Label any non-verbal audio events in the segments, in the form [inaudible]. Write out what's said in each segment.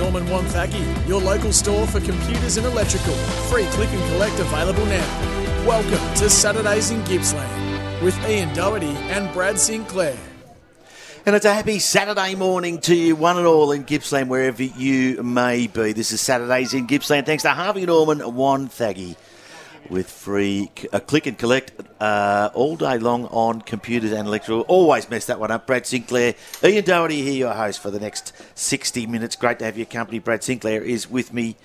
Norman Wonthaggi, your local store for computers and electrical. Free click and collect available now. Welcome to Saturdays in Gippsland with Ian Doherty and Brad Sinclair. And it's a happy Saturday morning to you, one and all in Gippsland, wherever you may be. This is Saturdays in Gippsland. Thanks to Harvey Norman Wonthaggi with free uh, click and collect uh, all day long on computers and electrical. Always mess that one up. Brad Sinclair, Ian Doherty here, your host for the next 60 minutes. Great to have your company. Brad Sinclair is with me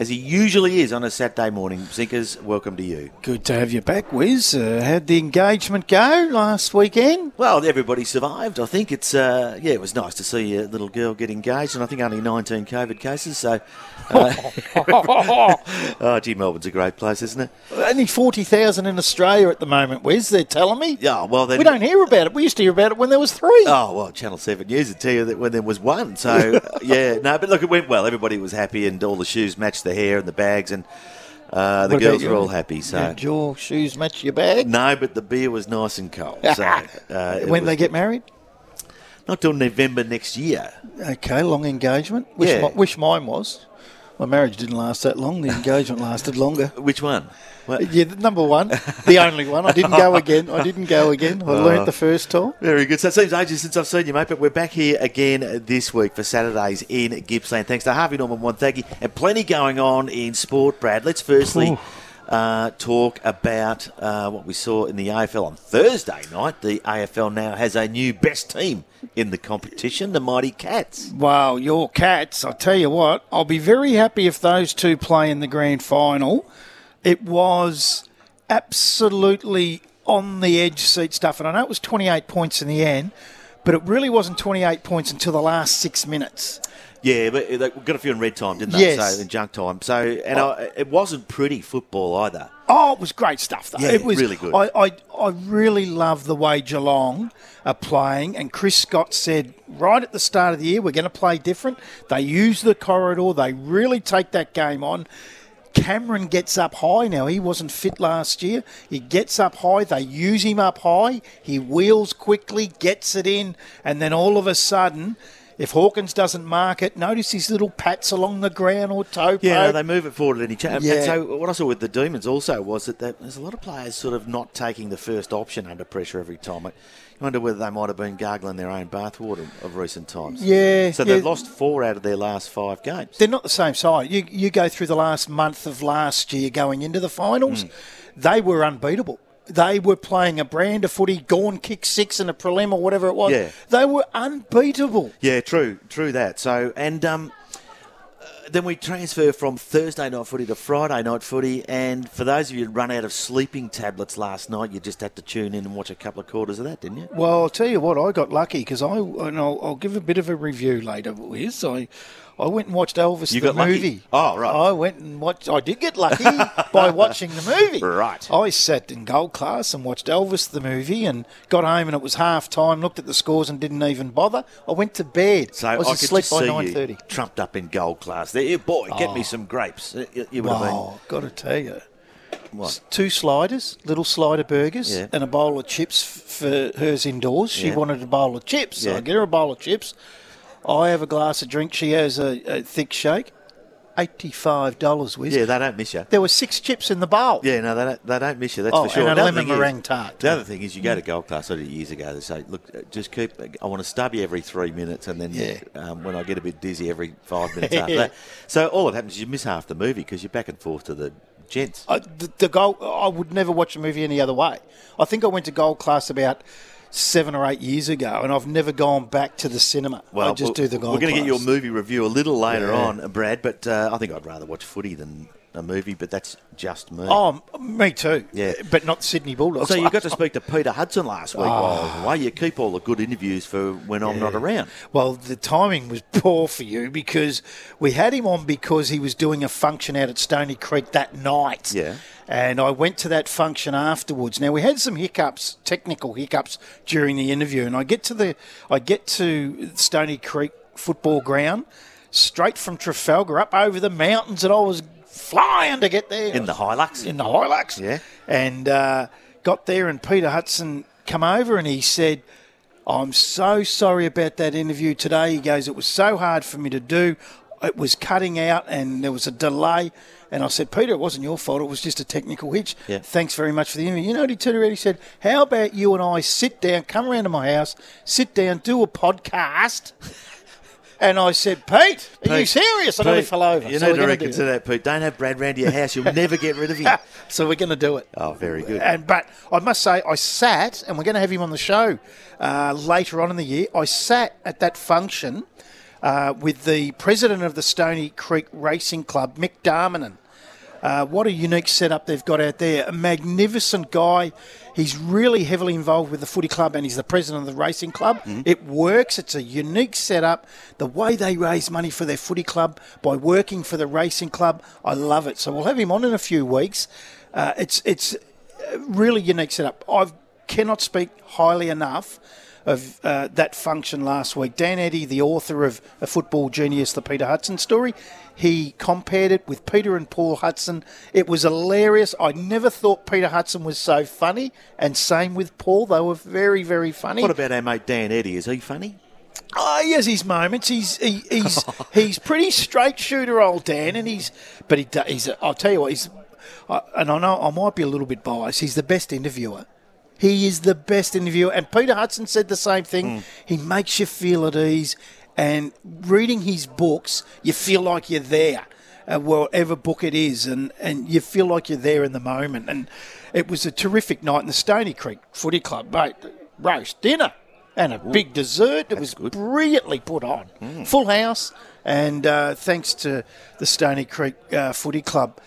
as he usually is on a Saturday morning. Sinkers, welcome to you. Good to have you back, Wiz. Uh, how'd the engagement go last weekend? Well, everybody survived. I think it's uh, yeah, it was nice to see a little girl get engaged, and I think only 19 COVID cases. So, uh, [laughs] oh, gee, Melbourne's a great place, isn't it? Only 40,000 in Australia at the moment, Wiz, they're telling me. Yeah, well, then We don't hear about it. We used to hear about it when there was three. Oh well, Channel Seven News would tell you that when there was one. So [laughs] yeah, no, but look, it went well. Everybody was happy, and all the shoes matched the hair and the bags, and uh, the What about girls were all happy. So Did your shoes match your bag? no, but the beer was nice and cold. [laughs] So uh, it when was they get married? not till November next year. Okay, long engagement. Wish, Yeah. mi- wish mine was. My marriage didn't last that long. The [laughs] engagement lasted longer. Which one? What? Yeah, the number one, the only one. I didn't go [laughs] again. I didn't go again. I oh. learnt the first time. Very good. So it seems ages since I've seen you, mate, but we're back here again this week for Saturdays in Gippsland. Thanks to Harvey Norman Wonthaggi and plenty going on in sport, Brad. Let's firstly uh, talk about uh, what we saw in the AFL on Thursday night. The AFL now has a new best team in the competition, the Mighty Cats. Wow, your cats! I tell you what, I'll be very happy if those two play in the grand final. It was absolutely on the edge seat stuff, and I know it was 28 points in the end, but it really wasn't 28 points until the last six minutes. Yeah, but they got a few in red time, didn't they? Yes. So in junk time. So and I, it wasn't pretty football either. Oh, it was great stuff, though. Yeah, it was really good. I, I, I really love the way Geelong are playing, and Chris Scott said right at the start of the year, we're going to play different. They use the corridor. They really take that game on. Cameron gets up high now. He wasn't fit last year. He gets up high. They use him up high. He wheels quickly, gets it in, and then all of a sudden, if Hawkins doesn't mark it, notice his little pats along the ground or toe Yeah, no, they move it forward at any chance. Yeah. And so what I saw with the Demons also was that there's a lot of players sort of not taking the first option under pressure every time. I wonder whether they might have been gargling their own bathwater of recent times. Yeah, So they've lost four out of their last five games. they're not the same side. You you go through the last month of last year going into the finals, Mm. they were unbeatable. They were playing a brand of footy, gone kick six in a prelim or whatever it was. Yeah. They were unbeatable. Yeah, true, true that. So and um, uh, then we transfer from Thursday night footy to Friday night footy. And for those of you who run out of sleeping tablets last night, you just had to tune in and watch a couple of quarters of that, didn't you? Well, I'll tell you what, I got lucky because I and I'll, I'll give a bit of a review later. Wiz. I I went and watched Elvis You the got lucky? movie. Oh, right. I went and watched. I did get lucky [laughs] by watching the movie. Right. I sat in gold class and watched Elvis the movie and got home and it was half time. Looked at the scores and didn't even bother. I went to bed. So I was I could asleep by nine thirty. trumped up in gold class. There, boy, get me oh. some grapes. You, you would have been. Got to tell you. What? Two sliders, little slider burgers, Yeah. and a bowl of chips for hers indoors. She Yeah. wanted a bowl of chips, so Yeah. I get her a bowl of chips. I have a glass of drink. She has a, a thick shake. Eighty-five dollars, Wiz. Yeah, they don't miss you. There were six chips in the bowl. Yeah, no, they don't, they don't miss you. That's Oh, for sure. and a The other lemon thing is- meringue tart. The other thing is, you go to gold class. I did it years ago. They say, "Look, uh, just keep. I want to stub you every three minutes, and then Yeah. um, when I get a bit dizzy, every five minutes after [laughs] that." So all that happens is you miss half the movie because you're back and forth to the gents. I, the, the gold. I would never watch a movie any other way. I think I went to gold class about seven or eight years ago, and I've never gone back to the cinema. Well, I just we'll- do the. We're going to get your movie review a little later Yeah. on, Brad. But uh, I think I'd rather watch footy than a movie. But that's just me. Oh, me too. Yeah. but not Sydney Bulldogs. So you got to [laughs] speak to Peter Hudson last week oh. while I was away. You keep all the good interviews for when I'm not around. Well, the timing was poor for you because we had him on because he was doing a function out at Stony Creek that night. Yeah. And I went to that function afterwards. Now we had some hiccups, technical hiccups during the interview, and I get to the I get to Stony Creek football ground, straight from Trafalgar up over the mountains, and I was flying to get there In the Hilux? In the Hilux, Yeah. And uh, got there, and Peter Hudson come over, and he said. I'm so sorry about that interview today. He goes, It was so hard for me to do. it was cutting out and there was a delay. And I said, Peter, it wasn't your fault. It was just a technical hitch. Yeah. Thanks very much for the interview. You know what he turned around? He said, How about you and I sit down, come around to my house, sit down, do a podcast? And I said, Pete, are you serious? I nearly fell over. You So need to do that. that, Pete. Don't have Brad round to your house. You'll never get rid of him. [laughs] So we're going to do it. Oh, very good. And but I must say, I sat, and we're going to have him on the show uh, later on in the year. I sat at that function uh, with the president of the Stony Creek Racing Club, Mick Darmanin. Uh, what a unique setup they've got out there. A magnificent guy. He's really heavily involved with the footy club and he's the president of the racing club. It works. It's a unique setup. The way they raise money for their footy club by working for the racing club, I love it. So we'll have him on in a few weeks. Uh, it's it's a really unique setup. I cannot speak highly enough of uh, that function last week. Dan Eddy, the author of A Football Genius, the Peter Hudson story, he compared it with Peter and Paul Hudson. It was hilarious. I never thought Peter Hudson was so funny, and same with Paul. They were very, very funny. What about our mate Dan Eddy? Is he funny? Oh, he has his moments. He's he, he's [laughs] he's pretty straight shooter, old Dan, and he's but he he's. I'll tell you what, he's I and I know I might be a little bit biased. He's the best interviewer. He is the best interviewer, and Peter Hudson said the same thing. Hmm. He makes you feel at ease, and reading his books, you feel like you're there, uh, whatever book it is, and and you feel like you're there in the moment. And it was a terrific night in the Stony Creek Footy Club, mate. Roast dinner and a big dessert. It was brilliantly put on. Full house, and uh, thanks to the Stony Creek uh, Footy Club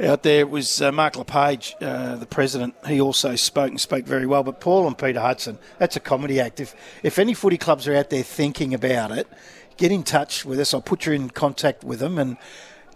out there was uh, Mark LePage, uh, the president. He also spoke and spoke very well. But Paul and Peter Hudson, that's a comedy act. If, if any footy clubs are out there thinking about it, get in touch with us. I'll put you in contact with them and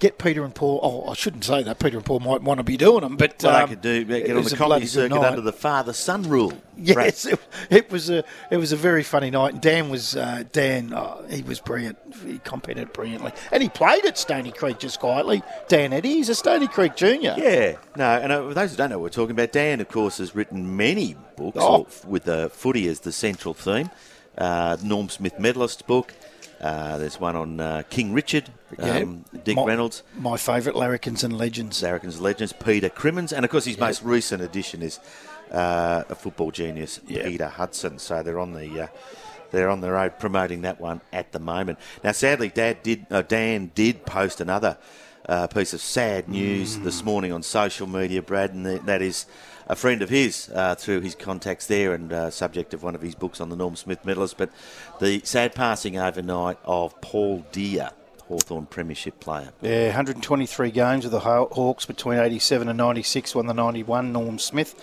get Peter and Paul. Oh, I shouldn't say that. Peter and Paul might want to be doing them, but Well, um, they could do get on the comedy circuit night. under the father-son rule. Yes, [laughs] it, it was a it was a very funny night. And Dan was uh, Dan. Oh, he was brilliant. He competed brilliantly, and he played at Stony Creek just quietly. Dan Eddy, he's a Stony Creek junior. Yeah, no, and uh, for those who don't know what we're talking about, Dan, of course, has written many books Oh. with uh, footy as the central theme. Uh, Norm Smith medalist book. Uh, there's one on uh, King Richard, um, Dick my, Reynolds, my favourite larrikins and legends. Larrikins and Legends, Peter Crimmins, and of course his most recent addition is uh, a football genius, Yeah. Peter Hudson. So they're on the uh, they're on the road promoting that one at the moment. Now, sadly, Dad did uh, Dan did post another uh, piece of sad news Mm. this morning on social media, Brad, and that is. A friend of his uh, through his contacts there and uh, subject of one of his books on the Norm Smith medalist, but the sad passing overnight of Paul Dear, Hawthorn Premiership player. Yeah, 123 games with the Hawks between 87 and 96. Won the 91. Norm Smith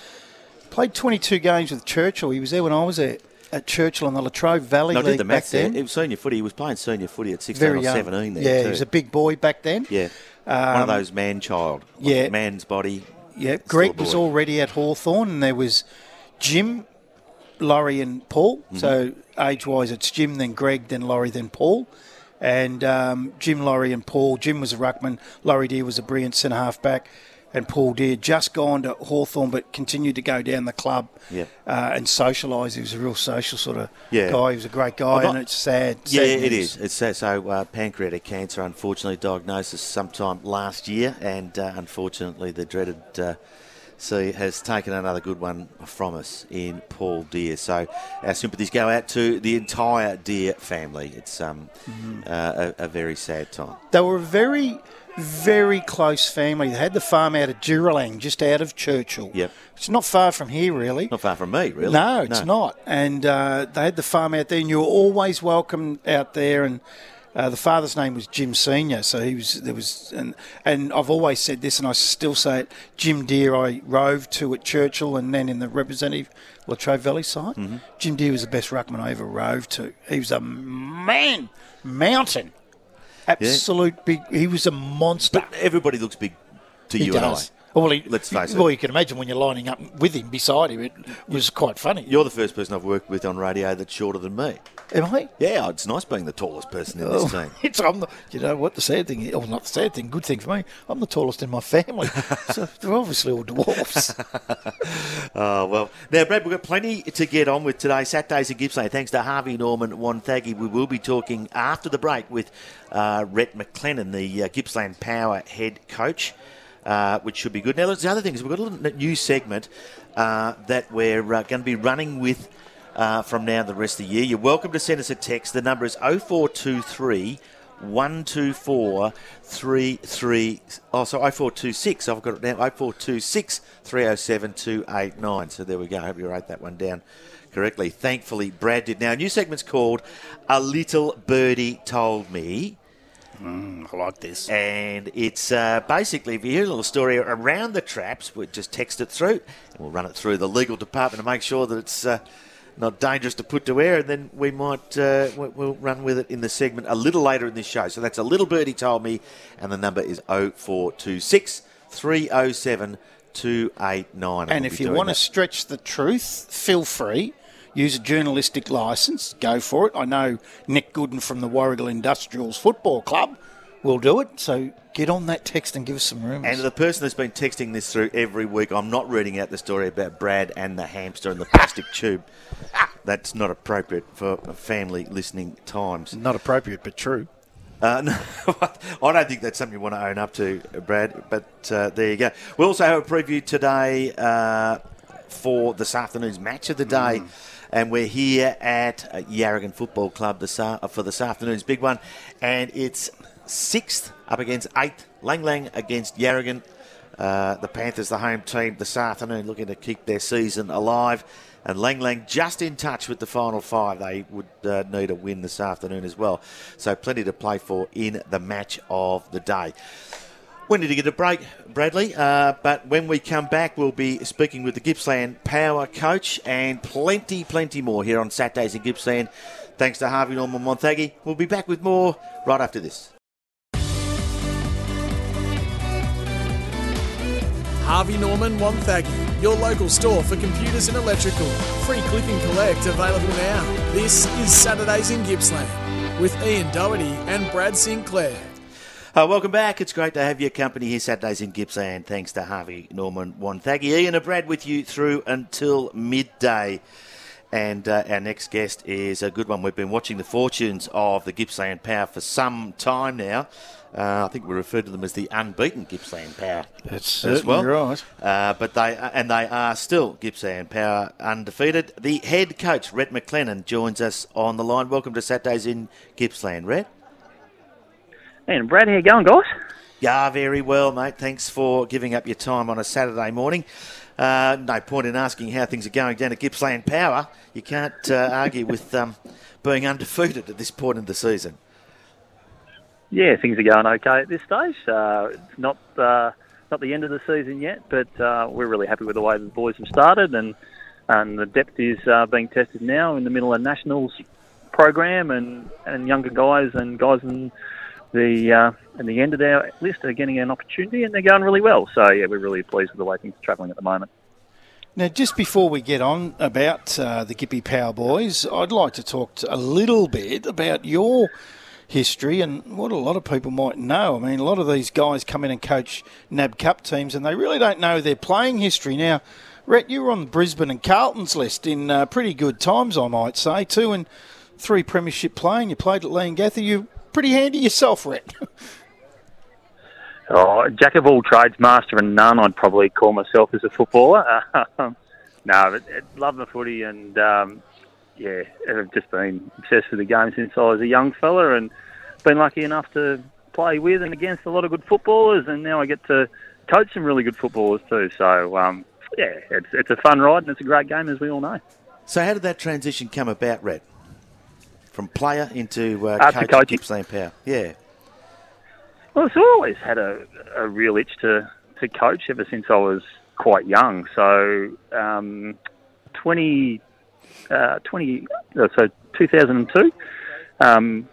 played 22 games with Churchill. He was there when I was there at Churchill on the Latrobe Valley No, I did the back maths there. then. It was senior footy. He was playing senior footy at 16 Very or young. 17 there. yeah, too. he was a big boy back then. Yeah. One of those man child. like yeah. Man's body. Yeah, Greg was already at Hawthorn, and there was Jim, Laurie, and Paul. Mm-hmm. So age wise, it's Jim, then Greg, then Laurie, then Paul. And um, Jim, Laurie, and Paul. Jim was a ruckman. Laurie Dear was a brilliant centre half back. And Paul Dear just gone to Hawthorn, but continued to go down the club Yep. uh, and socialise. He was a real social sort of Yeah. guy. He was a great guy, not- and it's sad. Yeah, sad it is. It's so, so uh, pancreatic cancer, unfortunately, diagnosis sometime last year, and uh, unfortunately, the dreaded C has taken another good one from us in Paul Dear. So our sympathies go out to the entire Dear family. It's um, Mm-hmm. uh, a, a very sad time. They were a very, very close family. They had the farm out at Jeeralang, just out of Churchill. Yep. It's not far from here, really. Not far from me, really. No, it's not. And uh, they had the farm out there, and you were always welcome out there. And uh, the father's name was Jim Senior, so he was there was, and and I've always said this, and I still say it. Jim Dear, I rove to at Churchill, and then in the representative Latrobe Valley side. Mm-hmm. Jim Dear was the best ruckman I ever rove to. He was a man, mountain, absolute big. He was a monster. But everybody looks big to He you does. and Well, he, Let's face it. Well, you can imagine when you're lining up with him beside him, it was quite funny. You're the first person I've worked with on radio that's shorter than me. Am I? Yeah, it's nice being the tallest person in this Oh, team. [laughs] it's I'm the, you know what the sad thing is, or not the sad thing, good thing for me. I'm the tallest in my family, [laughs] so they're obviously all dwarfs. [laughs] Oh, well. Now, Brad, we've got plenty to get on with today. Saturdays at Gippsland. Thanks to Harvey Norman Wonthaggi. We will be talking after the break with uh, Rhett McLennan, the uh, Gippsland Power head coach, uh, which should be good. Now, the other thing is we've got a little new segment uh, that we're uh, going to be running with uh, from now the rest of the year. You're welcome to send us a text. The number is 0423 124 33. Oh, so 0426. I've got it now. 0426 307 289. So there we go. I hope you wrote that one down correctly. Thankfully, Brad did. Now, a new segment's called A Little Birdie Told Me. I like this. And it's uh, basically, if you hear a little story around the traps, we just text it through and we'll run it through the legal department to make sure that it's uh, not dangerous to put to air. And then we might uh, we- we'll run with it in the segment a little later in this show. So that's a little birdie told me, and the number is 0426 307 289. And if you want to stretch the truth, feel free. Use a journalistic licence. Go for it. I know Nick Gooden from the Warragul Industrials Football Club will do it. So get on that text and give us some rumours. And the person that's been texting this through every week, I'm not reading out the story about Brad and the hamster and the plastic tube. That's not appropriate for family listening times. Not appropriate, but true. Uh, [laughs] no, I don't think that's something you want to own up to, Brad. But uh, there you go. We also have a preview today uh, for this afternoon's match of the day, and we're here at uh, Yarragon Football Club this, uh, for this afternoon's big one, and it's sixth up against eighth. Lang Lang against Yarragon. Uh, the Panthers, the home team, this afternoon, looking to keep their season alive. And Lang Lang just in touch with the final five. They would uh, need a win this afternoon as well. So plenty to play for in the match of the day. We need to get a break, Bradley. Uh, but when we come back, we'll be speaking with the Gippsland Power coach and plenty, plenty more here on Saturdays in Gippsland. Thanks to Harvey Norman Wonthaggi. We'll be back with more right after this. Harvey Norman Wonthaggi, your local store for computers and electrical. Free click and collect available now. This is Saturdays in Gippsland with Ian Doherty and Brad Sinclair. Uh, welcome back. It's great to have your company here Saturdays in Gippsland. Thanks to Harvey Norman Wonthaggi. Ian and Brad with you through until midday. And uh, our next guest is a good one. We've been watching the fortunes of the Gippsland Power for some time now. Uh, I think we refer to them as the unbeaten Gippsland Power That's as well. certainly right. Uh, but they and they are still Gippsland Power undefeated. The head coach Rhett McLennan joins us on the line. Welcome to Saturdays in Gippsland, Rhett. And Brad, how you going, guys? Yeah, very well, mate. Thanks for giving up your time on a Saturday morning. Uh, no point in asking how things are going down at Gippsland Power. You can't uh, [laughs] argue with um, being undefeated at this point in the season. Yeah, things are going okay at this stage. Uh, it's not uh, not the end of the season yet, but uh, we're really happy with the way the boys have started, and and the depth is uh, being tested now in the middle of nationals program, and, and younger guys and guys in the uh, in the end of their list are getting an opportunity, and they're going really well. So yeah, we're really pleased with the way things are travelling at the moment. Now, just before we get on about uh, the Gippy Power Boys, I'd like to talk to a little bit about your history and what a lot of people might know. I mean, a lot of these guys come in and coach NAB Cup teams and they really don't know their playing history. Now, Rhett, you were on the Brisbane and Carlton's list in uh, pretty good times, I might say. Two and three premiership playing. You played at Leongatha. You pretty handy yourself, Rhett. [laughs] Oh, jack of all trades, master of none. I'd probably call myself as a footballer. [laughs] Um, no, but uh, love my footy, and um, yeah, I've just been obsessed with the game since I was a young fella, and been lucky enough to play with and against a lot of good footballers, and now I get to coach some really good footballers too. So um, yeah, it's it's a fun ride, and it's a great game, as we all know. So, how did that transition come about, Rhett? From player into uh, Uh, coach at coaching. Gippsland Power? Yeah. Well, it's always had a, a real itch to, to coach ever since I was quite young. So, um, 20, uh, 20 uh, so 2002, um,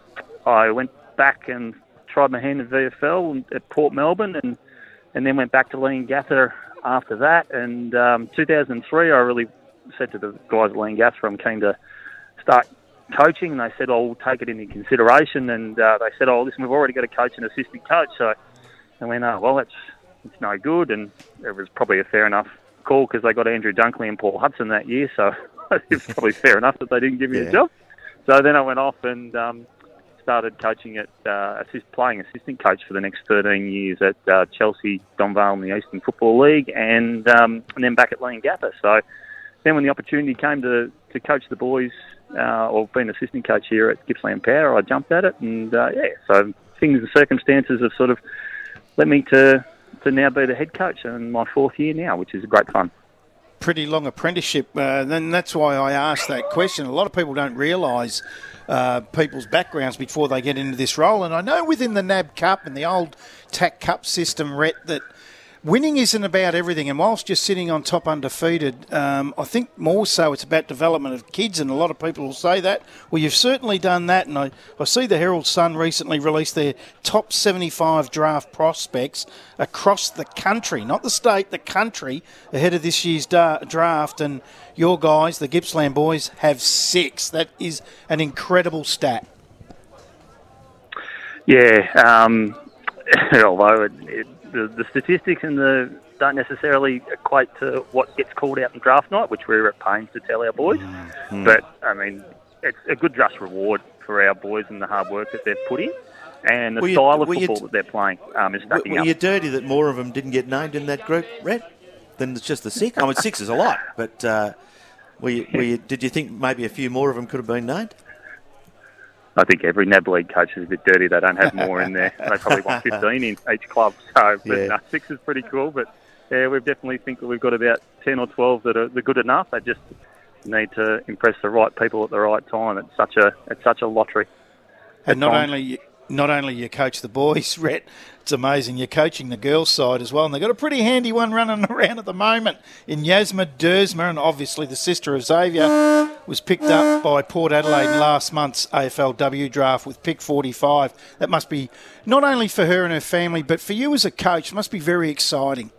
I went back and tried my hand at VFL at Port Melbourne and and then went back to Leongatha after that. And um, 2003, I really said to the guys at Leongatha, I'm keen to start coaching. And they said, oh, we'll take it into consideration. And uh, they said, oh, listen, we've already got a coach and assistant coach. So I went, oh, well, that's it's no good. And it was probably a fair enough call because they got Andrew Dunkley and Paul Hudson that year. So [laughs] it's probably [laughs] fair enough that they didn't give me Yeah. a job. So then I went off and um, started coaching at uh, assist, playing assistant coach for the next 13 years at uh, Chelsea, Donvale in the Eastern Football League, and um, and then back at Leongatha. So then when the opportunity came to, to coach the boys uh, or be an assistant coach here at Gippsland Power, I jumped at it, and uh, yeah, so things and circumstances have sort of led me to to now be the head coach in my fourth year now, which is great fun. pretty long apprenticeship. Uh, then that's why I asked that question. A lot of people don't realise uh, people's backgrounds before they get into this role. And I know within the NAB Cup and the old TAC Cup system, Rhett, that winning isn't about everything. And whilst you're sitting on top undefeated, um, I think more so it's about development of kids. And a lot of people will say that. Well, you've certainly done that. And I, I see the Herald Sun recently released their top 75 draft prospects across the country, not the state, the country, ahead of this year's da- draft. And your guys, the Gippsland boys, have six. That is an incredible stat. Yeah, um, [laughs] although it, it, the, the statistics and the don't necessarily equate to what gets called out in draft night, which we're at pains to tell our boys. But I mean, it's a good just reward for our boys and the hard work that they've put in, and the Were you- style of were you football that they're playing um, is Were, stacking were up. you dirty that more of them didn't get named in that group, Rhett? Than it's just the six. I mean, six is a lot, but uh, were you, were [laughs] you, did you think maybe a few more of them could have been named? I think every NAB league coach is a bit dirty. They don't have more in there. They probably want [laughs] 15 in each club. [laughs] So, but Yeah. no, six is pretty cool. But yeah, we definitely think that we've got about 10 or 12 that are, good enough. They just need to impress the right people at the right time. It's such a it's such a lottery. And not times. only not only you coach the boys, [laughs] Rhett, it's amazing you're coaching the girls' side as well. And they've got a pretty handy one running around at the moment in Yasma Duursma, and obviously the sister of Xavier was picked up by Port Adelaide in last month's AFLW draft with pick 45. That must be not only for her and her family, but for you as a coach, must be very exciting.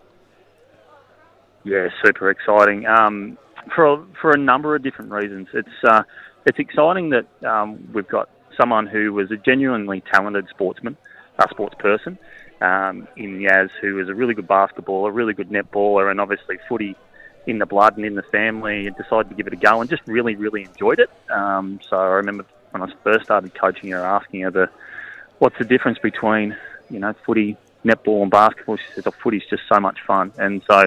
Yeah, super exciting. Um, for a, for a number of different reasons, it's uh, it's exciting that um, we've got someone who was a genuinely talented sportsman, a sports person, um, in Yaz, who is a really good basketballer, a really good netballer, and obviously footy in the blood and in the family. And decided to give it a go, and just really, really enjoyed it. Um, so I remember when I first started coaching her, asking her the, what's the difference between you know footy, netball, and basketball. She says, "Oh, footy's just so much fun," and so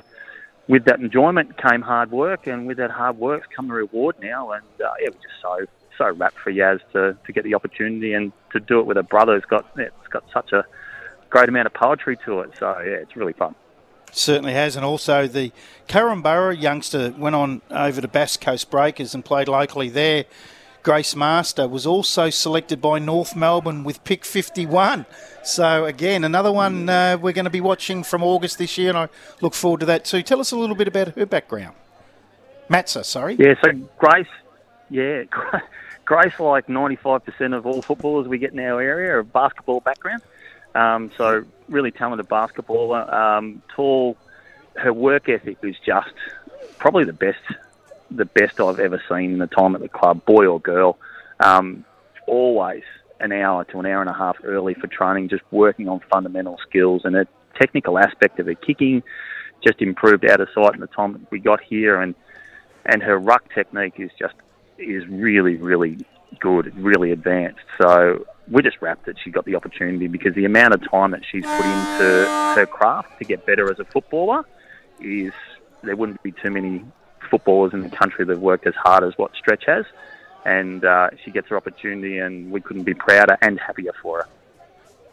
with that enjoyment came hard work, and with that hard work come the reward now. And uh, yeah, we're just so so rapt for Yaz to, to get the opportunity and to do it with a brother who's got it's got such a great amount of poetry to it. So yeah, it's really fun. Certainly has, and also the Korumburra youngster went on over to Bass Coast Breakers and played locally there. Grace Master was also selected by North Melbourne with pick 51. So again, another one uh, we're going to be watching from August this year, and I look forward to that too. Tell us a little bit about her background. Matza, sorry. Yeah, so Grace, yeah, [laughs] Grace, like 95% of all footballers we get in our area are basketball background. Um, so really talented basketballer, um, tall. Her work ethic is just probably the best, the best I've ever seen in the time at the club, boy or girl. Um, always an hour to an hour and a half early for training, just working on fundamental skills and a technical aspect of her kicking just improved out of sight in the time we got here and and her ruck technique is just is really really good, really advanced. So we're just wrapped that she got the opportunity because the amount of time that she's put into her craft to get better as a footballer is there wouldn't be too many footballers in the country that have worked as hard as what Stretch has. And uh, she gets her opportunity, and we couldn't be prouder and happier for her.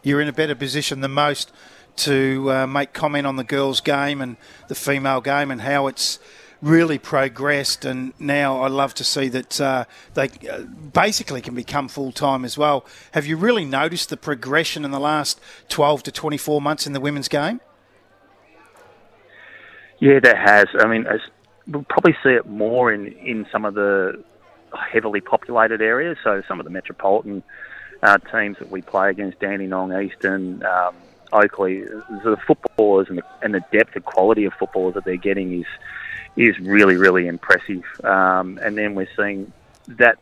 You're in a better position than most to uh, make comment on the girls' game and the female game and how it's really progressed. And now I love to see that uh, they uh, basically can become full time as well. Have you really noticed the progression in the last 12 to 24 months in the women's game? Yeah, there has. I mean, we'll probably see it more in, in some of the heavily populated areas. So some of the metropolitan uh, teams that we play against, Dandenong, Eastern, um, Oakleigh, the footballers and the, and the depth, and quality of footballers that they're getting is is really, really impressive. Um, and then we're seeing that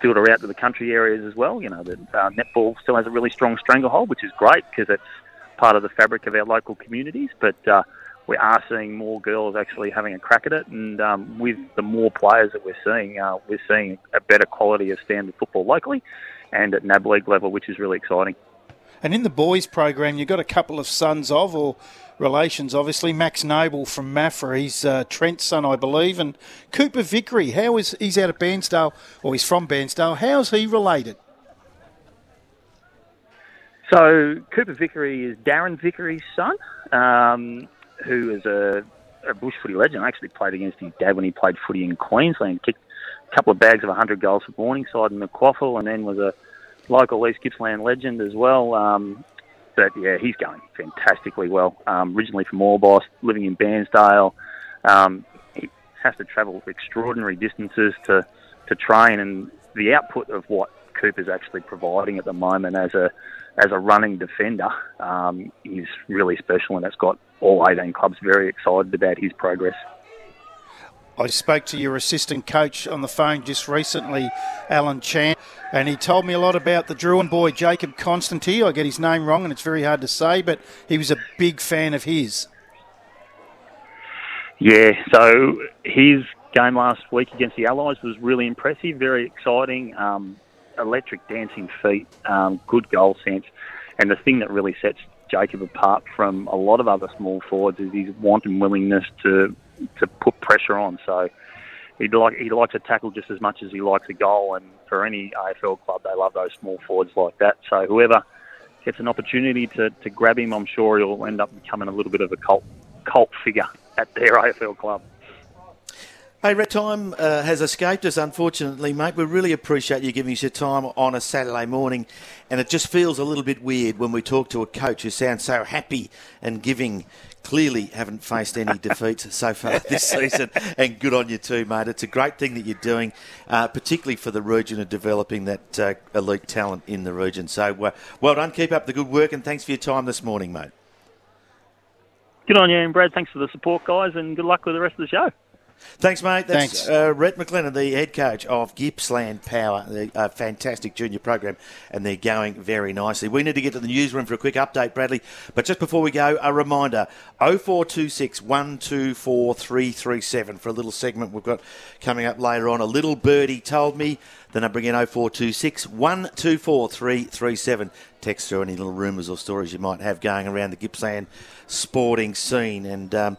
filter out to the country areas as well. You know, the uh, netball still has a really strong stranglehold, which is great because it's part of the fabric of our local communities. But uh, we are seeing more girls actually having a crack at it, and um, with the more players that we're seeing, uh, we're seeing a better quality of standard football locally and at NAB league level, which is really exciting. And in the boys program, you've got a couple of sons of, or relations, obviously. Max Noble from Maffra, he's uh, Trent's son, I believe, and Cooper Vickery. How is he's out of Bairnsdale, or he's from Bairnsdale? How's he related? So Cooper Vickery is Darren Vickery's son, um, who is a, a bush footy legend. I actually played against his dad when he played footy in Queensland. Kicked a couple of bags of 100 goals for Morningside and the Quaffle, and then was a local East Gippsland legend as well. Um, but yeah, he's going fantastically well. Um, originally from Orbost, living in Bairnsdale, um, he has to travel extraordinary distances to to train, and the output of what Cooper's actually providing at the moment as a as a running defender um, is really special, and it's got all 18 clubs very excited about his progress. I spoke to your assistant coach on the phone just recently, Alan Chan, and he told me a lot about the Drouin boy, Jacob Constantine. I get his name wrong and it's very hard to say, but he was a big fan of his. Yeah, so his game last week against the Allies was really impressive, very exciting, um, electric dancing feet, um, good goal sense. And the thing that really sets Jacob apart from a lot of other small forwards is his want and willingness to to put pressure on. So he like he likes a tackle just as much as he likes a goal. And for any AFL club, they love those small forwards like that. So whoever gets an opportunity to, to grab him, I'm sure he'll end up becoming a little bit of a cult cult figure at their AFL club. Hey, Rhett Time uh, has escaped us, unfortunately, mate. We really appreciate you giving us your time on a Saturday morning. And it just feels a little bit weird when we talk to a coach who sounds so happy and giving clearly haven't faced any [laughs] defeats so far this season, and good on you too, mate. It's a great thing that you're doing, uh, particularly for the region of developing that uh, elite talent in the region. So uh, well done, keep up the good work, and thanks for your time this morning, mate. Good on you, and Brad. Thanks for the support, guys, and good luck with the rest of the show. Thanks, mate. That's, Thanks. Uh, Rhett McLennan, the head coach of Gippsland Power, the uh, fantastic junior program, and they're going very nicely. We need to get to the newsroom for a quick update, Bradley. But just before we go, a reminder 0426 124 337 for a little segment we've got coming up later on. A little birdie told me. Then I bring in 0426 124 337. Text through any little rumours or stories you might have going around the Gippsland sporting scene. And. Um,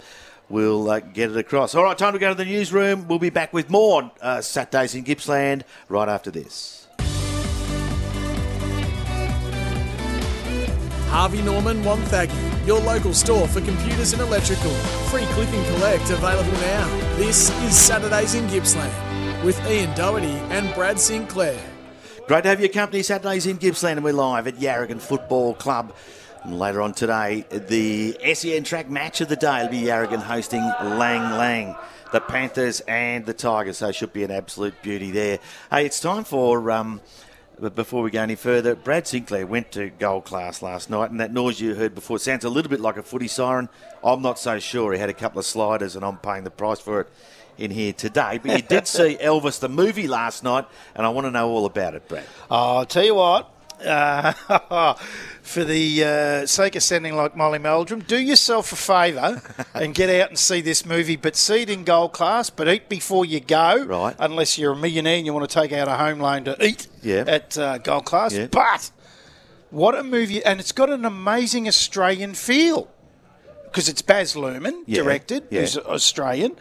we'll uh, get it across. All right, time to go to the newsroom. We'll be back with more uh, Saturdays in Gippsland right after this. Harvey Norman Wonthaggi, your local store for computers and electrical. Free click and collect available now. This is Saturdays in Gippsland with Ian Doherty and Brad Sinclair. Great to have your company Saturdays in Gippsland and we're live at Yarragon Football Club. And later on today, the SEN track match of the day will be Yarragon hosting Lang Lang. The Panthers and the Tigers, so it should be an absolute beauty there. Hey, it's time for um, but before we go any further, Brad Sinclair went to gold class last night, and that noise you heard before sounds a little bit like a footy siren. I'm not so sure. He had a couple of sliders, and I'm paying the price for it in here today. But you did [laughs] see Elvis the movie last night, and I want to know all about it, Brad. Oh, I'll tell you what. Uh, [laughs] for the uh, sake of sounding like Molly Meldrum, do yourself a favour [laughs] and get out and see this movie, but see it in gold class, but eat before you go. Right. Unless you're a millionaire and you want to take out a home loan to eat yeah. at uh, gold class. Yeah. But what a movie, and it's got an amazing Australian feel because it's Baz Luhrmann Yeah, directed, yeah. who's Australian.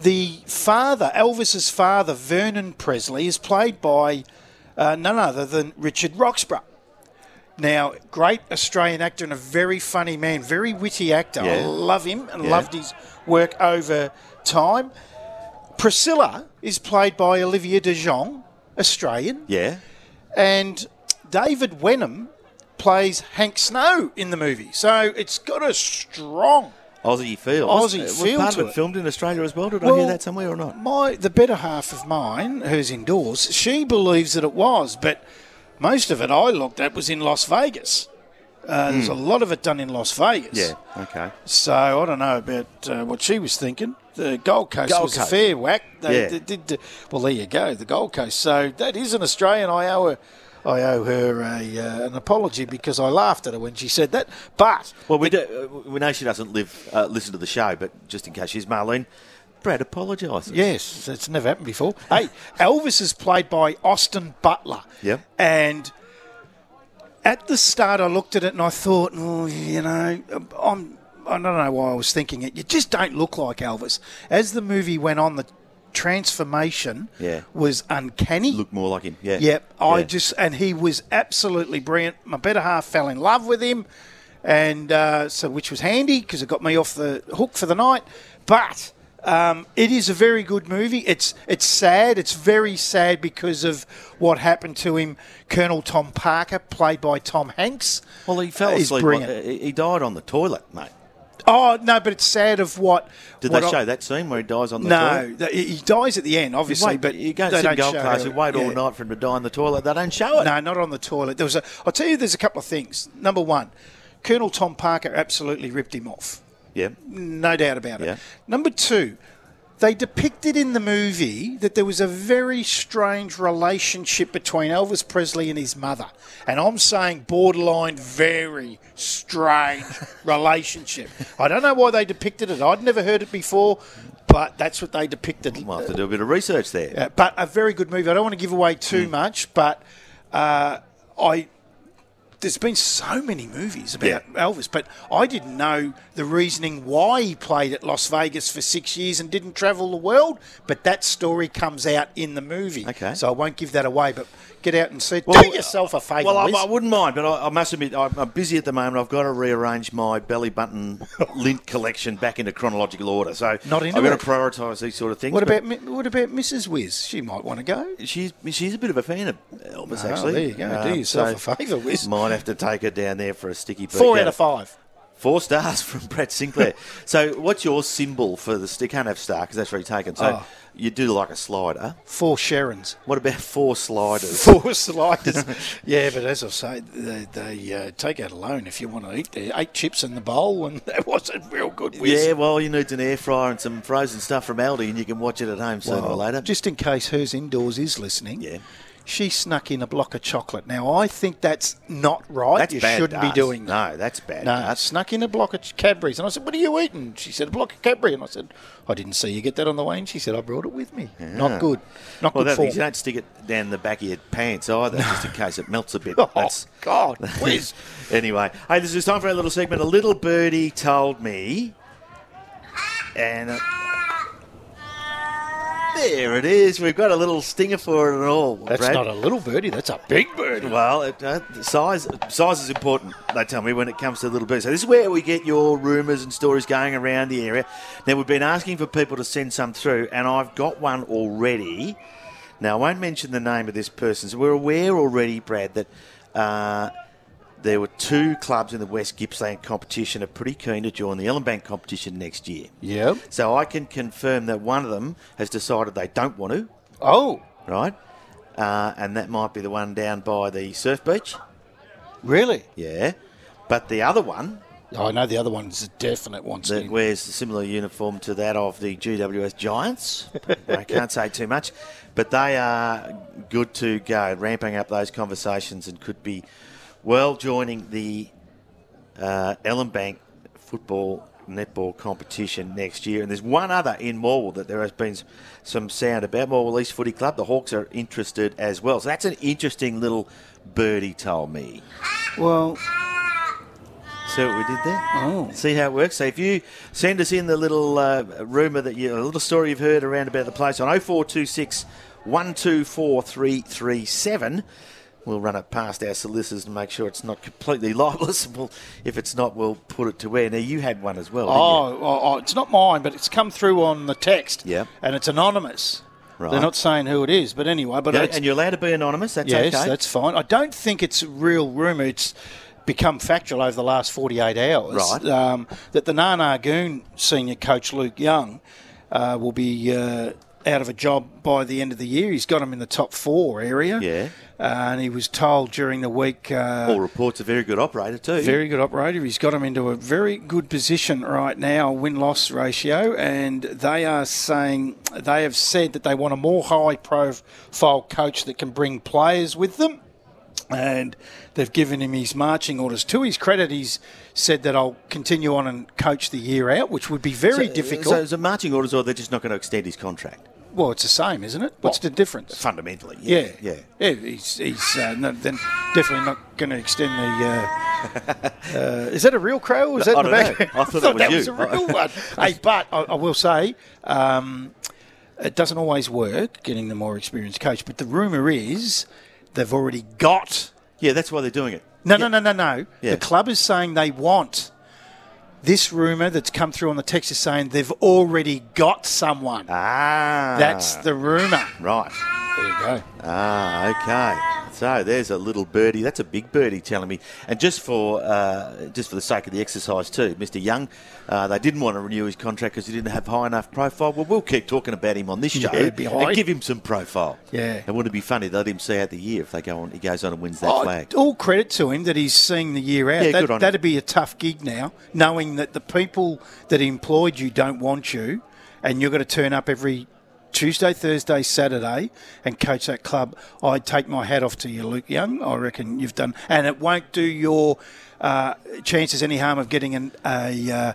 The father, Elvis's father, Vernon Presley, is played by uh, none other than Richard Roxburgh. Now, great Australian actor and a very funny man, very witty actor. I love him and Yeah. loved his work over time. Priscilla is played by Olivia DeJonge, Australian, Yeah. and David Wenham plays Hank Snow in the movie. So it's got a strong Aussie feel. Aussie was feel part to of it filmed in Australia as well. Did I hear that somewhere or not? My the better half of mine, who's indoors, she believes that it was, but most of it I looked at was in Las Vegas. Uh, There's a lot of it done in Las Vegas. Yeah. Okay. So I don't know about uh, what she was thinking. The Gold Coast Gold was Coast. a fair whack. They, Yeah. they did. well, there you go, the Gold Coast. So that is an Australian. I owe her. I owe her a, uh, an apology because I laughed at her when she said that. But Well, we do, uh, we know she doesn't live uh, listen to the show, but just in case she's Marlene, Brad apologises. Yes, it's never happened before. [laughs] Hey, Elvis is played by Austin Butler. Yep. And at the start, I looked at it and I thought, oh, you know, I'm. I don't know why I was thinking it. You just don't look like Elvis. As the movie went on, the transformation Yeah. was uncanny. Look more like him. Yeah. Yep, I Yeah. just and he was absolutely brilliant. My better half fell in love with him, and uh, so which was handy because it got me off the hook for the night. But um, it is a very good movie. It's it's sad. It's very sad because of what happened to him. Colonel Tom Parker, played by Tom Hanks. Well, he fell asleep. brilliant. he died on the toilet, mate. Oh no, but it's sad of what. Did what they I- show that scene where he dies on the No, toilet? th- he dies at the end, obviously, Wait, but you go to Gold how- and wait all night for him to die in the toilet. They don't show it. No, not on the toilet. There was a. I'll tell you, there's a couple of things. Number one, Colonel Tom Parker absolutely ripped him off. Yeah. No doubt about it. Yeah. Number two, they depicted in the movie that there was a very strange relationship between Elvis Presley and his mother. And I'm saying borderline very strange [laughs] relationship. I don't know why they depicted it. I'd never heard it before, but that's what they depicted. We'll have to do a bit of research there. Uh, but a very good movie. I don't want to give away too Mm. much, but uh, I there's been so many movies about Yeah. Elvis, but I didn't know the reasoning why he played at Las Vegas for six years and didn't travel the world. But that story comes out in the movie, Okay. so I won't give that away. But get out and see. Well, Do yourself a favour. Well, I, I wouldn't mind, but I, I must admit, I'm, I'm busy at the moment. I've got to rearrange my belly button [laughs] lint collection back into chronological order. So Not into I've got to prioritise these sort of things. what about what about Mrs. Wiz? She might want to go. She's she's a bit of a fan of Elvis, Oh, actually. there you go. Do Um, yourself so a favour, Wiz. Might have to take her down there for a sticky. Four out of five. Four stars [laughs] from Brett Sinclair. so, what's your symbol for the stick? Can't have star because that's already taken. So, Oh. You do like a slider. Four Sharons. What about four sliders? [laughs] Four sliders. [laughs] yeah, but as I say, they, they uh, take out a loan if you want to eat there. Eight chips in the bowl, [laughs] and that wasn't real good. Wiz. Yeah, well, you need an air fryer and some frozen stuff from Aldi, and you can watch it at home sooner or later. Just in case hers indoors is listening. Yeah. She snuck in a block of chocolate. Now, I think that's not right. that's you shouldn't be doing that. No, that's bad. No, darts. snuck in a block of Cadbury's. And I said, What are you eating? She said, A block of Cadbury. And I said, I didn't see you get that on the way. And she said, I brought it with me. Not good. Not Well, good that form. means you don't stick it down the back of your pants either, [laughs] just in case it melts a bit. Oh, That's- God. [laughs] Whiz. anyway, hey, this is time for our little segment. A little birdie told me, and uh, there it is. We've got a little stinger for it and all. That's Brad. not a little birdie. That's a big birdie. Well, it, uh, size size is important. They tell me when it comes to little birds. So this is where we get your rumours and stories going around the area. Now we've been asking for people to send some through, and I've got one already. Now I won't mention the name of this person. So we're aware already, Brad, that uh, there were two clubs in the West Gippsland competition are pretty keen to join the Ellinbank competition next year. Yep. So I can confirm that one of them has decided they don't want to Oh, right? Uh, and that might be the one down by the surf beach. really? Yeah. But the other one Oh, I know the other one's a definite one. that wears a similar uniform to that of the GWS Giants, [laughs] I can't say too much, but they are good to go, ramping up those conversations and could be well joining the uh, Ellinbank football netball competition next year. And there's one other in Morwell that there has been some sound about. Morwell East Footy Club. The Hawks are interested as well. So that's an interesting little birdie told me. Well, See what we did there? Oh. See how it works? So if you send us in the little uh, rumour that you, a little story you've heard around about the place on 0426 124 337, we'll run it past our solicitors to make sure it's not completely [laughs] libelous. We'll, if it's not, we'll put it to where. Now, you had one as well, didn't you? oh, oh, oh, it's not mine, but it's come through on the text. Yeah. And it's anonymous. Right. They're not saying who it is, but anyway. But Yeah, and you're allowed to be anonymous, that's yes, okay. that's fine. I don't think it's real rumour. It's become factual over the last 48 hours. Right. Um, that the Nar Nar Goon senior coach, Luke Young, uh, will be uh, out of a job by the end of the year. He's got him in the top four area. Yeah. Uh, and he was told during the week. Uh, All reports a very good operator too. very good operator. He's got him into a very good position right now, win loss ratio, and they are saying they have said that they want a more high profile coach that can bring players with them. And they've given him his marching orders. To his credit, he's said that I'll continue on and coach the year out, which would be very So- difficult. So is it marching orders, or they're just not going to extend his contract? well, it's the same, isn't it? What's Well, the difference? Fundamentally, Yeah, yeah, yeah. He's, he's uh, no, then definitely not going to extend the. Uh, uh, is that a real crow? Or is that I in the back? know. I thought that [laughs] was you. a real one. hey, but I, I will say, um, it doesn't always work getting the more experienced coach. But the rumor is they've already got. yeah. That's why they're doing it. No, no, no, no, no. Yeah. The club is saying they want. This rumor that's come through on the text is saying they've already got someone. Ah, That's the rumor. right. There you go. Ah, okay. So there's a little birdie. That's a big birdie telling me. And just for uh, just for the sake of the exercise too, Mr. Young, uh, they didn't want to renew his contract because he didn't have high enough profile. Well, we'll keep talking about him on this show Yeah, and give him some profile. Yeah. And wouldn't it be funny? Let him see out the year if they go on. He goes on and wins that Oh, flag. all credit to him that he's seeing the year out. Yeah, that, good on him. that'd be a tough gig now, knowing that the people that employed you don't want you, and you're going to turn up every Tuesday, Thursday, Saturday, and coach that club. I'd take my hat off to you, Luke Young. I reckon you've done, and it won't do your uh, chances any harm of getting an, a uh,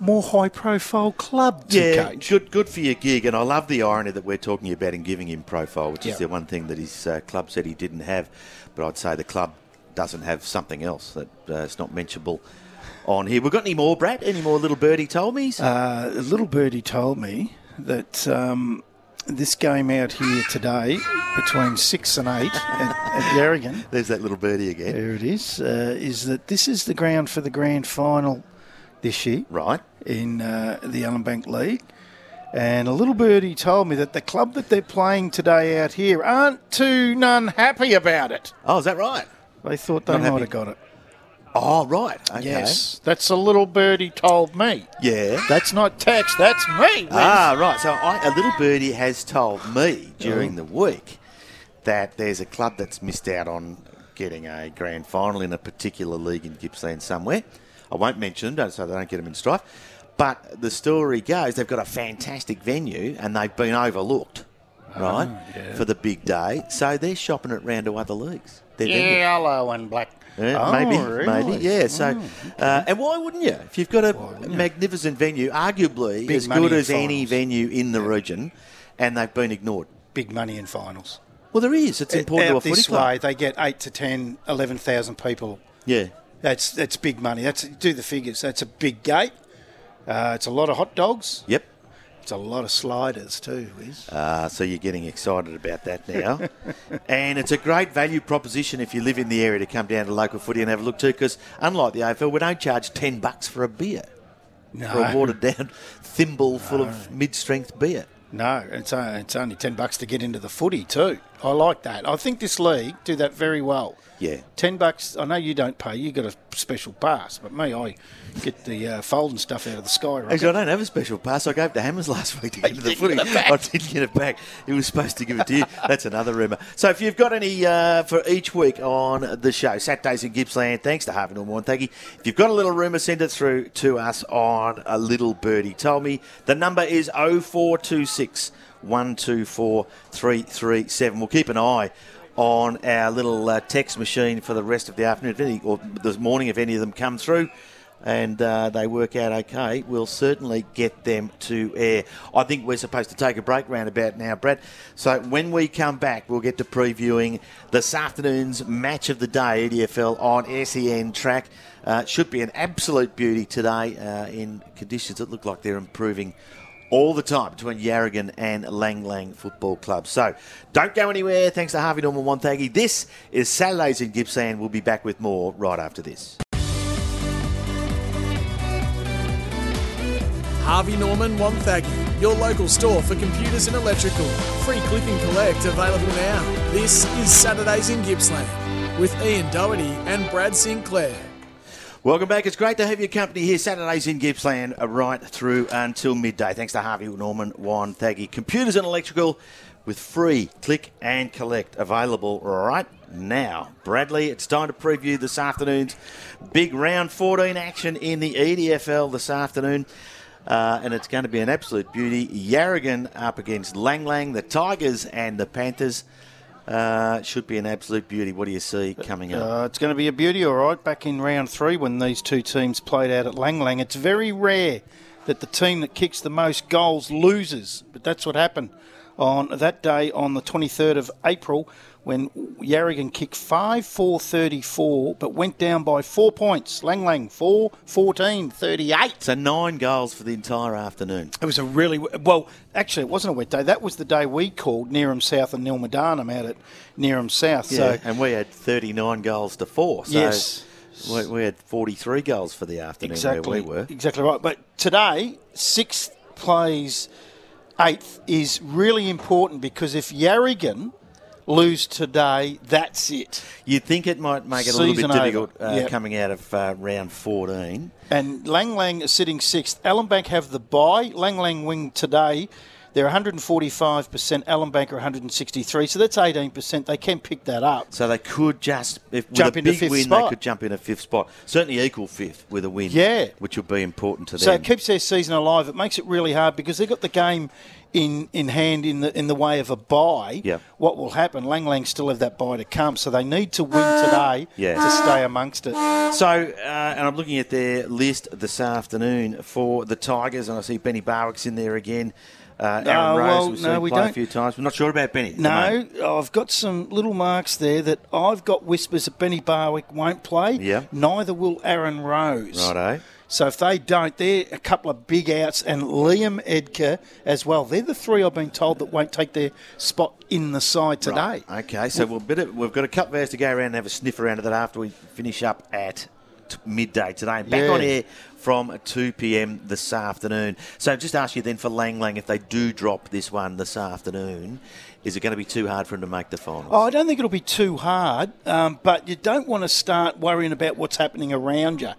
more high-profile club to Yeah, coach. good, good for your gig, and I love the irony that we're talking about in giving him profile, which Yeah. is the one thing that his uh, club said he didn't have. But I'd say the club doesn't have something else that uh, is not mentionable on here. We've got any more, Brad? Any more little birdie told me? Uh, little birdie told me that um, this game out here today between six and eight at, at Yarragon, [laughs] There's that little birdie again. there it is, uh, is that this is the ground for the grand final this year Right. in uh, the Ellinbank League. And a little birdie told me that the club that they're playing today out here aren't too none happy about it. Oh, is that right? They thought they Not might happy. have got it. Oh, right. Okay. Yes, that's a little birdie told me. Yeah. That's not text, that's me. Wiz. Ah, right. So I, a little birdie has told me during Oh. the week that there's a club that's missed out on getting a grand final in a particular league in Gippsland somewhere. I won't mention them don't so they don't get them in strife. But the story goes they've got a fantastic venue and they've been overlooked, right, for the big day. So they're shopping it round to other leagues. Their venue. Yellow and black. Yeah, Oh, maybe, really? maybe, yeah. So, Oh, uh, and why wouldn't you? If you've got a magnificent venue, arguably Big as money good in as any finals. venue in the region, and they've been ignored. Big money in finals. Well, there is. It's important to a Out footy this club. way, they get 8 to 10, 11,000 people. Yeah. That's that's big money. That's Do the figures. That's a big gate. Uh, it's a lot of hot dogs. Yep. It's a lot of sliders too, Wiz. Uh, so you're getting excited about that now. [laughs] and it's a great value proposition if you live in the area to come down to local footy and have a look too, because unlike the AFL, we don't charge 10 bucks for a beer, no, for a watered down thimble full of mid strength beer. no, it's, uh, it's only 10 bucks to get into the footy too. I like that. I think this league do that very well. Yeah. Ten bucks. I know you don't pay. You got a special pass, but me, I get the uh, folding stuff out of the sky. Right? Actually, I don't have a special pass. I gave it to Hammers last week to [laughs] get to the footy. get it back. I didn't get it back. He was supposed to give it to you. That's another rumour. So if you've got any uh, for each week on the show, Saturdays in Gippsland, thanks to Harvey Norman Thank you. If you've got a little rumour, send it through to us on a little birdie. Told me the number is 0426 124 337. We'll keep an eye on our little uh, text machine for the rest of the afternoon, if any, or this morning, if any of them come through and uh, they work out okay, we'll certainly get them to air. I think we're supposed to take a break round about now, Brad. So when we come back, we'll get to previewing this afternoon's match of the day, EDFL on SEN track. Uh, should be an absolute beauty today uh, in conditions that look like they're improving all the time between Yarragon and Lang Lang Football Club. So don't go anywhere. Thanks to Harvey Norman Wonthaggi. This is Saturdays in Gippsland. We'll be back with more right after this. Harvey Norman Wonthaggi, your local store for computers and electrical. Free click and collect available now. This is Saturdays in Gippsland with Ian Doherty and Brad Sinclair. Welcome back. It's great to have your company here. Saturdays in Gippsland uh, right through until midday. Thanks to Harvey Norman Wonthaggi. Computers and electrical with free click and collect available right now. Bradley, it's time to preview this afternoon's big round 14 action in the EDFL this afternoon. Uh, and it's going to be an absolute beauty. Yarragon up against Lang Lang, the Tigers and the Panthers. Uh, should be an absolute beauty. What do you see coming up? Uh, it's going to be a beauty, all right. Back in round three, when these two teams played out at Lang Lang, it's very rare that the team that kicks the most goals loses, but that's what happened on that day on the 23rd of April when Yarragon kicked 5 4 34 but went down by four points. Lang Lang 4 14 38. So nine goals for the entire afternoon. It was a really well. Actually, it wasn't a wet day. That was the day we called Neerim South and Nilma Darnum out at Neerim South. Yeah, so and we had 39 goals to four. So Yes. We, we had 43 goals for the afternoon exactly, where we were. exactly right. But today, sixth plays eighth is really important because if Yarragon lose today, that's it. You'd think it might make it a little bit difficult uh, Yep. coming out of uh, round 14. And Lang Lang is sitting sixth. Ellinbank have the bye. Lang Lang win today. They're 145%. Ellinbank are 163. So that's 18%. They can pick that up. So they could just, if Jump with a into big fifth win, spot. they could jump in a fifth spot. Certainly equal fifth with a win. Yeah. Which would be important to them. So it keeps their season alive. It makes it really hard because they've got the game in, in hand in the in the way of a buy, Yep. What will happen? Lang Lang still have that buy to come, so they need to win today Yeah. to stay amongst it. So, uh, and I'm looking at their list this afternoon for the Tigers, and I see Benny Barwick's in there again. Uh, Aaron Rose, well, we've no, seen we play a don't- a few times. We're not sure about Benny. at the moment. No, I've got some little marks there that I've got whispers that Benny Barwick won't play. Yeah. Neither will Aaron Rose. Righto. So if they don't, they're a couple of big outs, and Liam Edgar as well. They're the three I've been told that won't take their spot in the side today. Right. Okay, so we'll bit of, we've got a couple of hours to go around and have a sniff around of that after we finish up at t- midday today. Back Yeah. on air from 2 p.m. this afternoon. So just ask you then for Lang Lang, if they do drop this one this afternoon, is it going to be too hard for him to make the finals? Oh, I don't think it'll be too hard, um, but you don't want to start worrying about what's happening around you.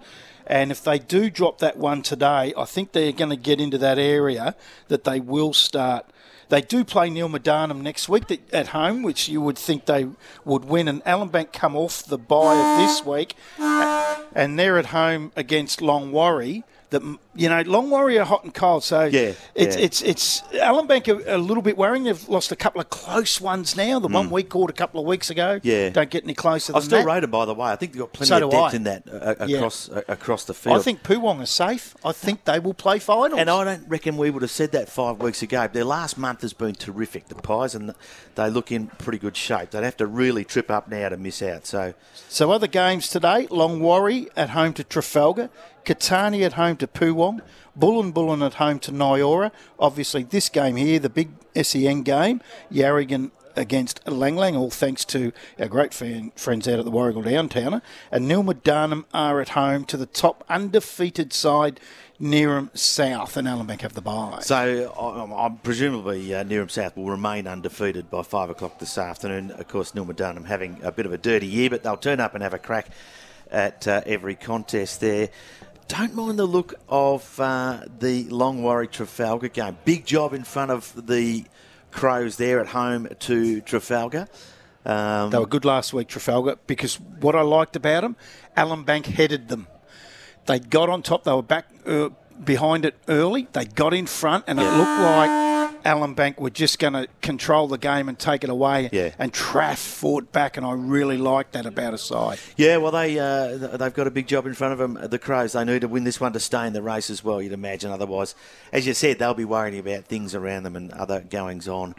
And if they do drop that one today, I think they're going to get into that area that they will start. They do play Nilma Darnum next week at home, which you would think they would win. And Ellinbank come off the bye of this week, and they're at home against Longwarry. That you know, Longwarry are hot and cold, so Yeah, it's yeah. it's it's Ellinbank are a little bit worrying. They've lost a couple of close ones now. The one we called a couple of weeks ago, Mm. Yeah. don't get any closer. Than still that. rated, by the way. I think they've got plenty So of depth I. in that uh, Yeah. across uh, across the field. I think Poowong is safe. I think they will play finals. And I don't reckon we would have said that five weeks ago. Their last month has been terrific, the Pies, and they look in pretty good shape. They'd have to really trip up now to miss out. So, So other games today: Longwarry at home to Trafalgar, Catani at home to Poowong, Buln Buln at home to Nyora. Obviously, this game here, the big SEN game, Yarragon against Lang Lang, all thanks to our great fan, friends out at the Warragul Downtowner. And Nilma Darnum are at home to the top undefeated side, Neerim South, and Ellinbank have the bye. so I'm, I'm presumably uh, Neerim South will remain undefeated by five o'clock this afternoon. Of course, Nilma Darnum having a bit of a dirty year, but they'll turn up and have a crack at uh, every contest there. Don't mind the look of uh, the Longwarry Trafalgar game. Big job in front of the Crows there at home to Trafalgar. Um, They were good last week, Trafalgar, because what I liked about them, Ellinbank headed them. They got on top. They were back uh, behind it early. They got in front, and it looked like Ellinbank were just going to control the game and take it away. Yeah. And Traff fought back, and I really liked that about a side. Yeah, well, they, uh, they've got a big job in front of them. The Crows. They need to win this one to stay in the race as well. You'd imagine. Otherwise, as you said, they'll be worrying about things around them and other goings on.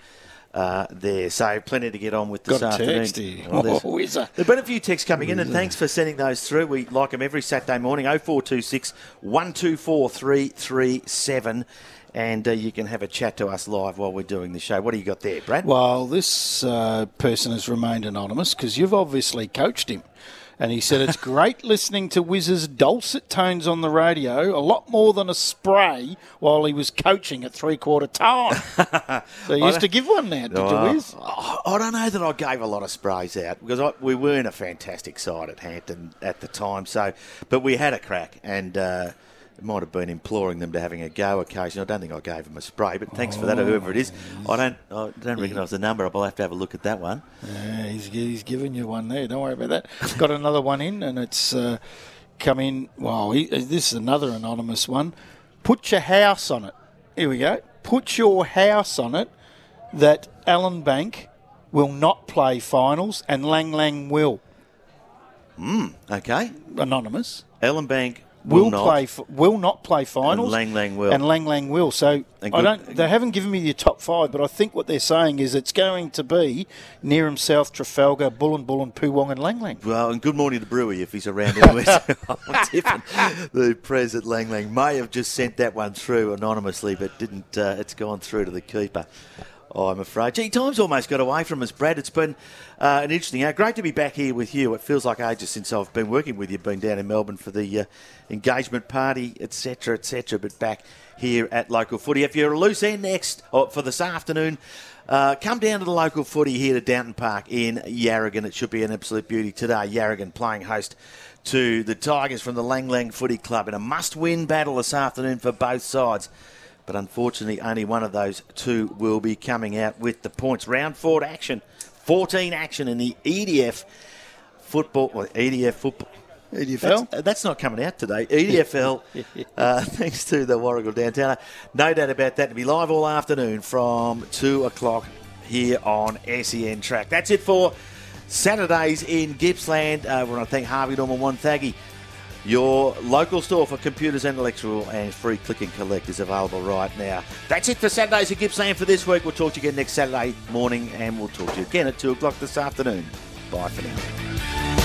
Uh, there, so plenty to get on with this Got a afternoon. text. Well, there's- Oh, is there? There've been a few texts coming in, and thanks for sending those through. We like them every Saturday morning. 0426 124 337. And uh, you can have a chat to us live while we're doing the show. What do you got there, Brad? Well, this uh, person has remained anonymous because you've obviously coached him. And he said, It's great listening to Wiz's dulcet tones on the radio, a lot more than a spray while he was coaching at three quarter time. [laughs] so he used to give one now, did Oh, you, Wiz? I I don't know that I gave a lot of sprays out because I, we weren't a fantastic side at Hampton at the time. So, but we had a crack, and uh, it might have been imploring them to having a go occasionally. I don't think I gave them a spray, but thanks for that, whoever it is. I don't, I don't recognise the number. I'll have to have a look at that one. Yeah, he's, he's giving you one there. Don't worry about that. [laughs] Got another one in, and it's uh, come in. Wow, he, this is another anonymous one. Put your house on it. Here we go. Put your house on it that Ellinbank will not play finals and Lang Lang will. Mm, okay, Anonymous. Ellinbank Will, will, not. play f- will not play finals And Lang Lang will. and Lang Lang will so And I don't they haven't given me the top five but I think what they're saying is it's going to be Neerim South Trafalgar Buln Buln Poowong and Lang Lang Well, and good morning to Brewy if he's around. [laughs] [laughs] The Pres at Lang Lang may have just sent that one through anonymously, but didn't. Uh, it's gone through to the keeper. Oh, I'm afraid. Gee, time's almost got away from us, Brad. It's been uh, an interesting hour. Great to be back here with you. It feels like ages since I've been working with you, been down in Melbourne for the uh, engagement party, etc., etc., but back here at local footy. If you're a loose end next, or for this afternoon, uh, come down to the local footy here to Dowton Park in Yarragon. It should be an absolute beauty today. Yarragon playing host to the Tigers from the Lang Lang Footy Club in a must-win battle this afternoon for both sides. But unfortunately, only one of those two will be coming out with the points. Round four action, 14 action in the EDF football. Well, EDF football. EDFL? That's, that's not coming out today. EDFL, [laughs] uh, [laughs] thanks to the Warragul Downtown. No doubt about that. To be live all afternoon from 2 o'clock here on SEN Track. That's it for Saturdays in Gippsland. Uh, we want to thank Harvey Norman Wonthaggi. Your local store for computers and electrical and free click and collect is available right now. That's it for Saturdays in Gippsland for this week. We'll talk to you again next Saturday morning and we'll talk to you again at 2 o'clock this afternoon. Bye for now.